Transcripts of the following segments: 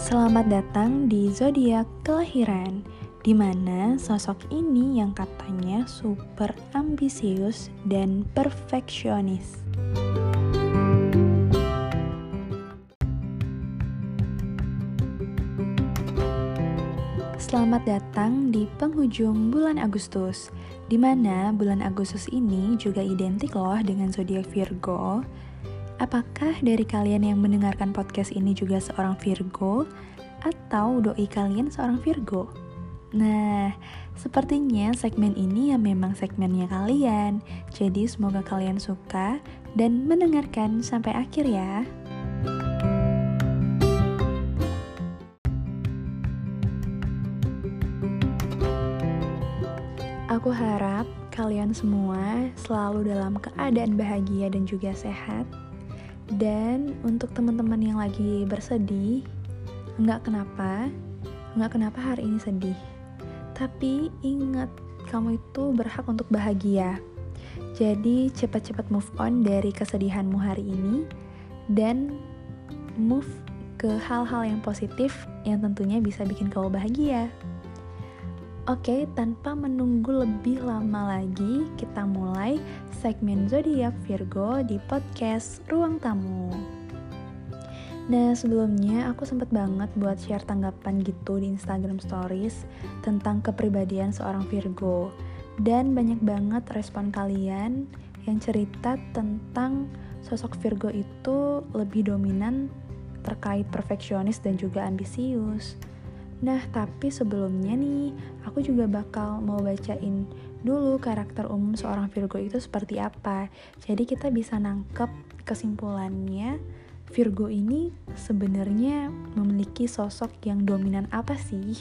Selamat datang di zodiak kelahiran, di mana sosok ini yang katanya super ambisius dan perfeksionis. Selamat datang di penghujung bulan Agustus, di mana bulan Agustus ini juga identik loh dengan zodiak Virgo Apakah dari kalian yang mendengarkan podcast ini juga seorang Virgo atau doi kalian seorang Virgo? Nah, sepertinya segmen ini ya memang segmennya kalian. Jadi semoga kalian suka dan mendengarkan sampai akhir ya. Aku harap kalian semua selalu dalam keadaan bahagia dan juga sehat dan untuk teman-teman yang lagi bersedih, nggak kenapa, nggak kenapa hari ini sedih. Tapi ingat, kamu itu berhak untuk bahagia. Jadi cepat-cepat move on dari kesedihanmu hari ini dan move ke hal-hal yang positif yang tentunya bisa bikin kamu bahagia. Oke, tanpa menunggu lebih lama lagi, kita mulai segmen zodiak Virgo di podcast Ruang Tamu. Nah, sebelumnya aku sempat banget buat share tanggapan gitu di Instagram Stories tentang kepribadian seorang Virgo. Dan banyak banget respon kalian yang cerita tentang sosok Virgo itu lebih dominan terkait perfeksionis dan juga ambisius. Nah, tapi sebelumnya nih, aku juga bakal mau bacain dulu karakter umum seorang Virgo itu seperti apa. Jadi kita bisa nangkep kesimpulannya Virgo ini sebenarnya memiliki sosok yang dominan apa sih?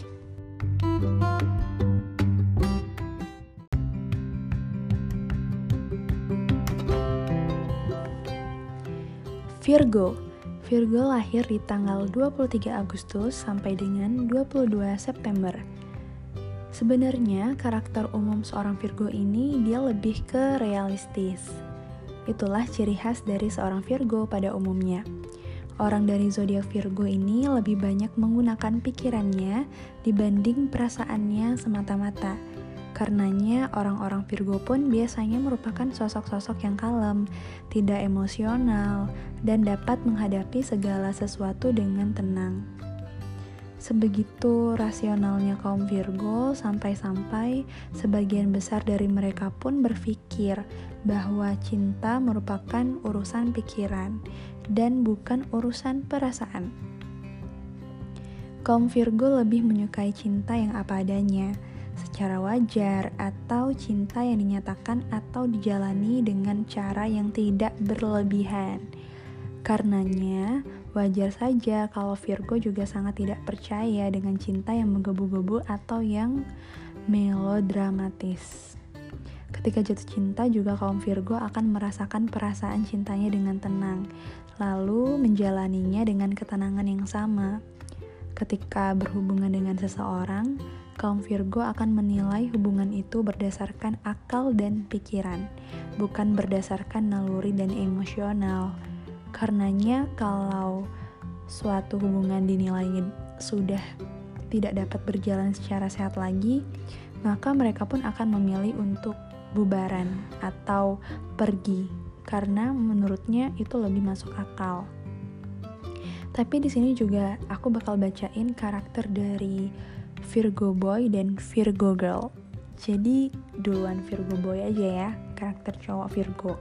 Virgo Virgo lahir di tanggal 23 Agustus sampai dengan 22 September. Sebenarnya karakter umum seorang Virgo ini dia lebih ke realistis. Itulah ciri khas dari seorang Virgo pada umumnya. Orang dari zodiak Virgo ini lebih banyak menggunakan pikirannya dibanding perasaannya semata-mata. Karenanya, orang-orang Virgo pun biasanya merupakan sosok-sosok yang kalem, tidak emosional, dan dapat menghadapi segala sesuatu dengan tenang. Sebegitu rasionalnya kaum Virgo, sampai-sampai sebagian besar dari mereka pun berpikir bahwa cinta merupakan urusan pikiran dan bukan urusan perasaan. Kaum Virgo lebih menyukai cinta yang apa adanya secara wajar atau cinta yang dinyatakan atau dijalani dengan cara yang tidak berlebihan. Karenanya, wajar saja kalau Virgo juga sangat tidak percaya dengan cinta yang menggebu-gebu atau yang melodramatis. Ketika jatuh cinta juga kaum Virgo akan merasakan perasaan cintanya dengan tenang, lalu menjalaninya dengan ketenangan yang sama. Ketika berhubungan dengan seseorang, kaum Virgo akan menilai hubungan itu berdasarkan akal dan pikiran, bukan berdasarkan naluri dan emosional. Karenanya, kalau suatu hubungan dinilai sudah tidak dapat berjalan secara sehat lagi, maka mereka pun akan memilih untuk bubaran atau pergi karena menurutnya itu lebih masuk akal. Tapi di sini juga aku bakal bacain karakter dari Virgo Boy dan Virgo Girl. Jadi duluan Virgo Boy aja ya, karakter cowok Virgo.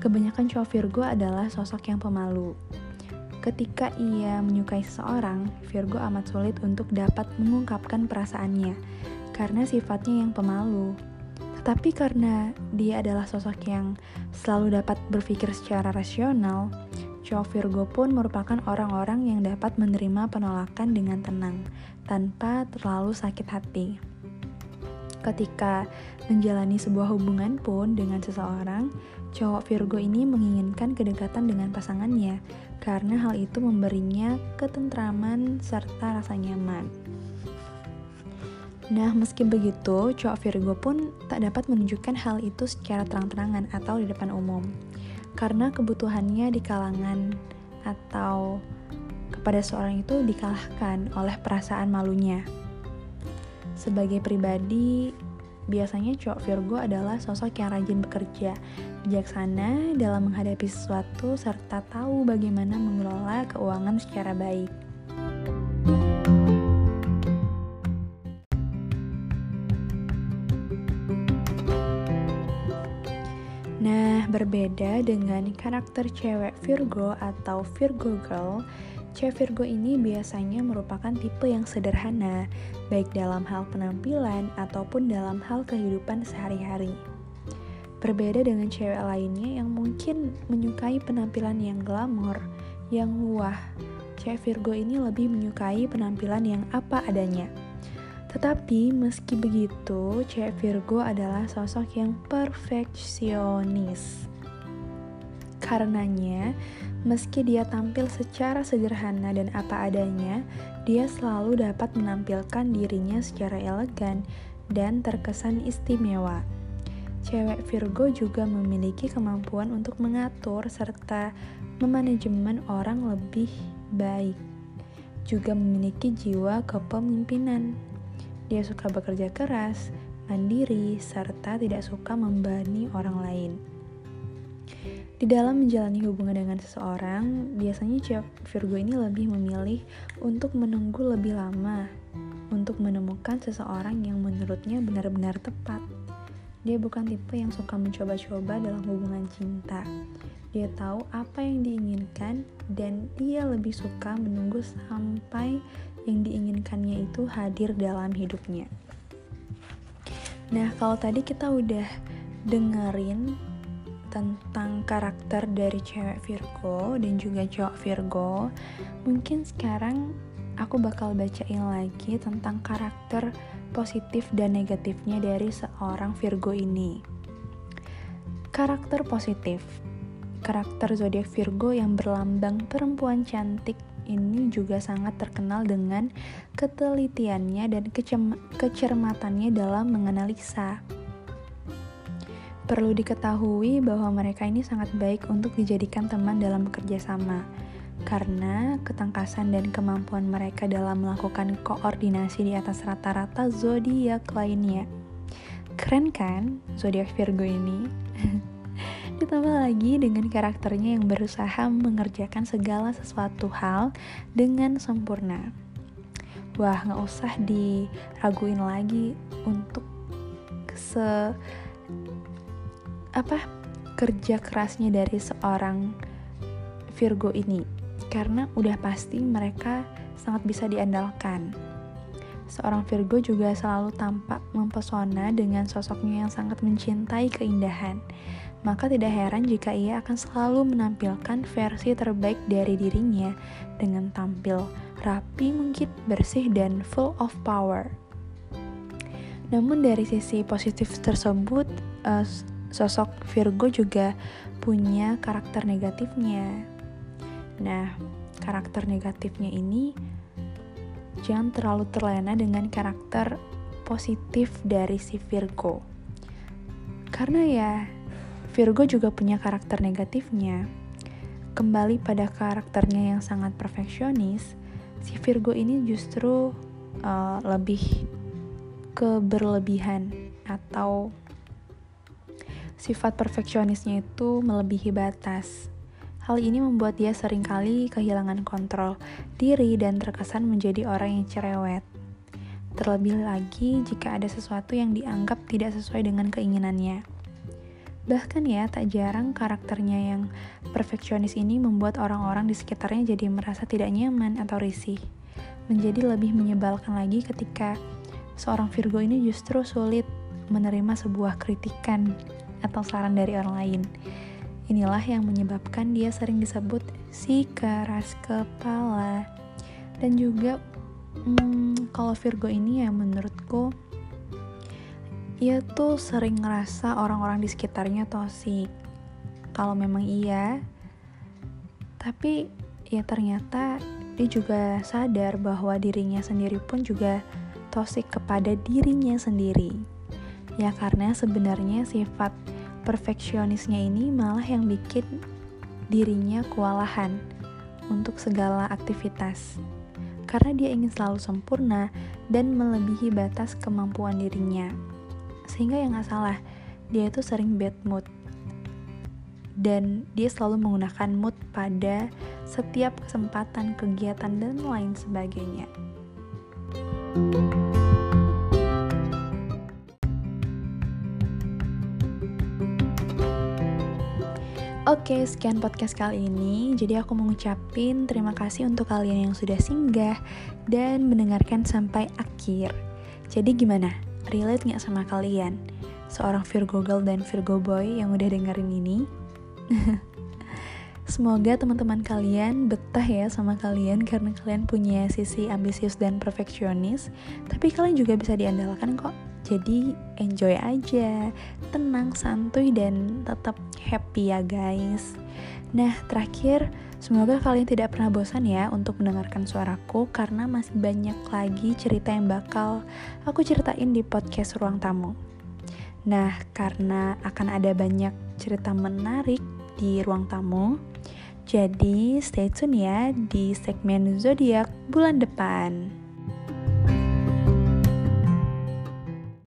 Kebanyakan cowok Virgo adalah sosok yang pemalu. Ketika ia menyukai seseorang, Virgo amat sulit untuk dapat mengungkapkan perasaannya karena sifatnya yang pemalu. Tetapi karena dia adalah sosok yang selalu dapat berpikir secara rasional, cowok Virgo pun merupakan orang-orang yang dapat menerima penolakan dengan tenang tanpa terlalu sakit hati. Ketika menjalani sebuah hubungan pun dengan seseorang, cowok Virgo ini menginginkan kedekatan dengan pasangannya karena hal itu memberinya ketentraman serta rasa nyaman. Nah, meski begitu, cowok Virgo pun tak dapat menunjukkan hal itu secara terang-terangan atau di depan umum. Karena kebutuhannya di kalangan atau pada seorang itu dikalahkan oleh perasaan malunya. Sebagai pribadi, biasanya cowok Virgo adalah sosok yang rajin bekerja, bijaksana dalam menghadapi sesuatu, serta tahu bagaimana mengelola keuangan secara baik. Berbeda dengan karakter cewek Virgo atau Virgo Girl, cewek Virgo ini biasanya merupakan tipe yang sederhana, baik dalam hal penampilan ataupun dalam hal kehidupan sehari-hari. Berbeda dengan cewek lainnya yang mungkin menyukai penampilan yang glamor, yang wah, cewek Virgo ini lebih menyukai penampilan yang apa adanya. Tetapi meski begitu, cewek Virgo adalah sosok yang perfeksionis. Karenanya, meski dia tampil secara sederhana dan apa adanya, dia selalu dapat menampilkan dirinya secara elegan dan terkesan istimewa. Cewek Virgo juga memiliki kemampuan untuk mengatur serta memanajemen orang lebih baik. Juga memiliki jiwa kepemimpinan. Dia suka bekerja keras, mandiri, serta tidak suka membani orang lain. Di dalam menjalani hubungan dengan seseorang, biasanya cewek Virgo ini lebih memilih untuk menunggu lebih lama untuk menemukan seseorang yang menurutnya benar-benar tepat. Dia bukan tipe yang suka mencoba-coba dalam hubungan cinta. Dia tahu apa yang diinginkan dan dia lebih suka menunggu sampai yang diinginkannya itu hadir dalam hidupnya. Nah, kalau tadi kita udah dengerin tentang karakter dari cewek Virgo dan juga cowok Virgo, mungkin sekarang aku bakal bacain lagi tentang karakter positif dan negatifnya dari seorang Virgo ini. Karakter positif. Karakter zodiak Virgo yang berlambang perempuan cantik ini juga sangat terkenal dengan ketelitiannya dan kecermatannya dalam menganalisa. Perlu diketahui bahwa mereka ini sangat baik untuk dijadikan teman dalam bekerja sama, karena ketangkasan dan kemampuan mereka dalam melakukan koordinasi di atas rata-rata zodiak lainnya. Keren kan zodiak Virgo ini? Ditambah lagi dengan karakternya yang berusaha mengerjakan segala sesuatu hal dengan sempurna. Wah, nggak usah diraguin lagi untuk se apa kerja kerasnya dari seorang Virgo ini karena udah pasti mereka sangat bisa diandalkan. Seorang Virgo juga selalu tampak mempesona dengan sosoknya yang sangat mencintai keindahan maka tidak heran jika ia akan selalu menampilkan versi terbaik dari dirinya dengan tampil rapi mungkin bersih dan full of power. Namun dari sisi positif tersebut, uh, sosok Virgo juga punya karakter negatifnya. Nah, karakter negatifnya ini jangan terlalu terlena dengan karakter positif dari si Virgo. Karena ya, Virgo juga punya karakter negatifnya. Kembali pada karakternya yang sangat perfeksionis, si Virgo ini justru uh, lebih keberlebihan atau sifat perfeksionisnya itu melebihi batas. Hal ini membuat dia sering kali kehilangan kontrol diri dan terkesan menjadi orang yang cerewet. Terlebih lagi jika ada sesuatu yang dianggap tidak sesuai dengan keinginannya. Bahkan ya, tak jarang karakternya yang perfeksionis ini membuat orang-orang di sekitarnya jadi merasa tidak nyaman atau risih. Menjadi lebih menyebalkan lagi ketika seorang Virgo ini justru sulit menerima sebuah kritikan atau saran dari orang lain. Inilah yang menyebabkan dia sering disebut si keras kepala. Dan juga hmm, kalau Virgo ini ya menurutku ia tuh sering ngerasa orang-orang di sekitarnya toksik. Kalau memang iya, tapi ya ternyata dia juga sadar bahwa dirinya sendiri pun juga toksik kepada dirinya sendiri. Ya karena sebenarnya sifat perfeksionisnya ini malah yang bikin dirinya kewalahan untuk segala aktivitas. Karena dia ingin selalu sempurna dan melebihi batas kemampuan dirinya. Sehingga yang gak salah, dia itu sering bad mood. Dan dia selalu menggunakan mood pada setiap kesempatan, kegiatan, dan lain sebagainya. Oke, sekian podcast kali ini. Jadi aku mau ngucapin terima kasih untuk kalian yang sudah singgah dan mendengarkan sampai akhir. Jadi gimana? Relate nggak sama kalian? Seorang Virgo Girl dan Virgo Boy yang udah dengerin ini? Semoga teman-teman kalian betah ya sama kalian karena kalian punya sisi ambisius dan perfeksionis, tapi kalian juga bisa diandalkan kok jadi enjoy aja, tenang, santuy dan tetap happy ya guys. Nah, terakhir semoga kalian tidak pernah bosan ya untuk mendengarkan suaraku karena masih banyak lagi cerita yang bakal aku ceritain di podcast Ruang Tamu. Nah, karena akan ada banyak cerita menarik di Ruang Tamu, jadi stay tune ya di segmen zodiak bulan depan.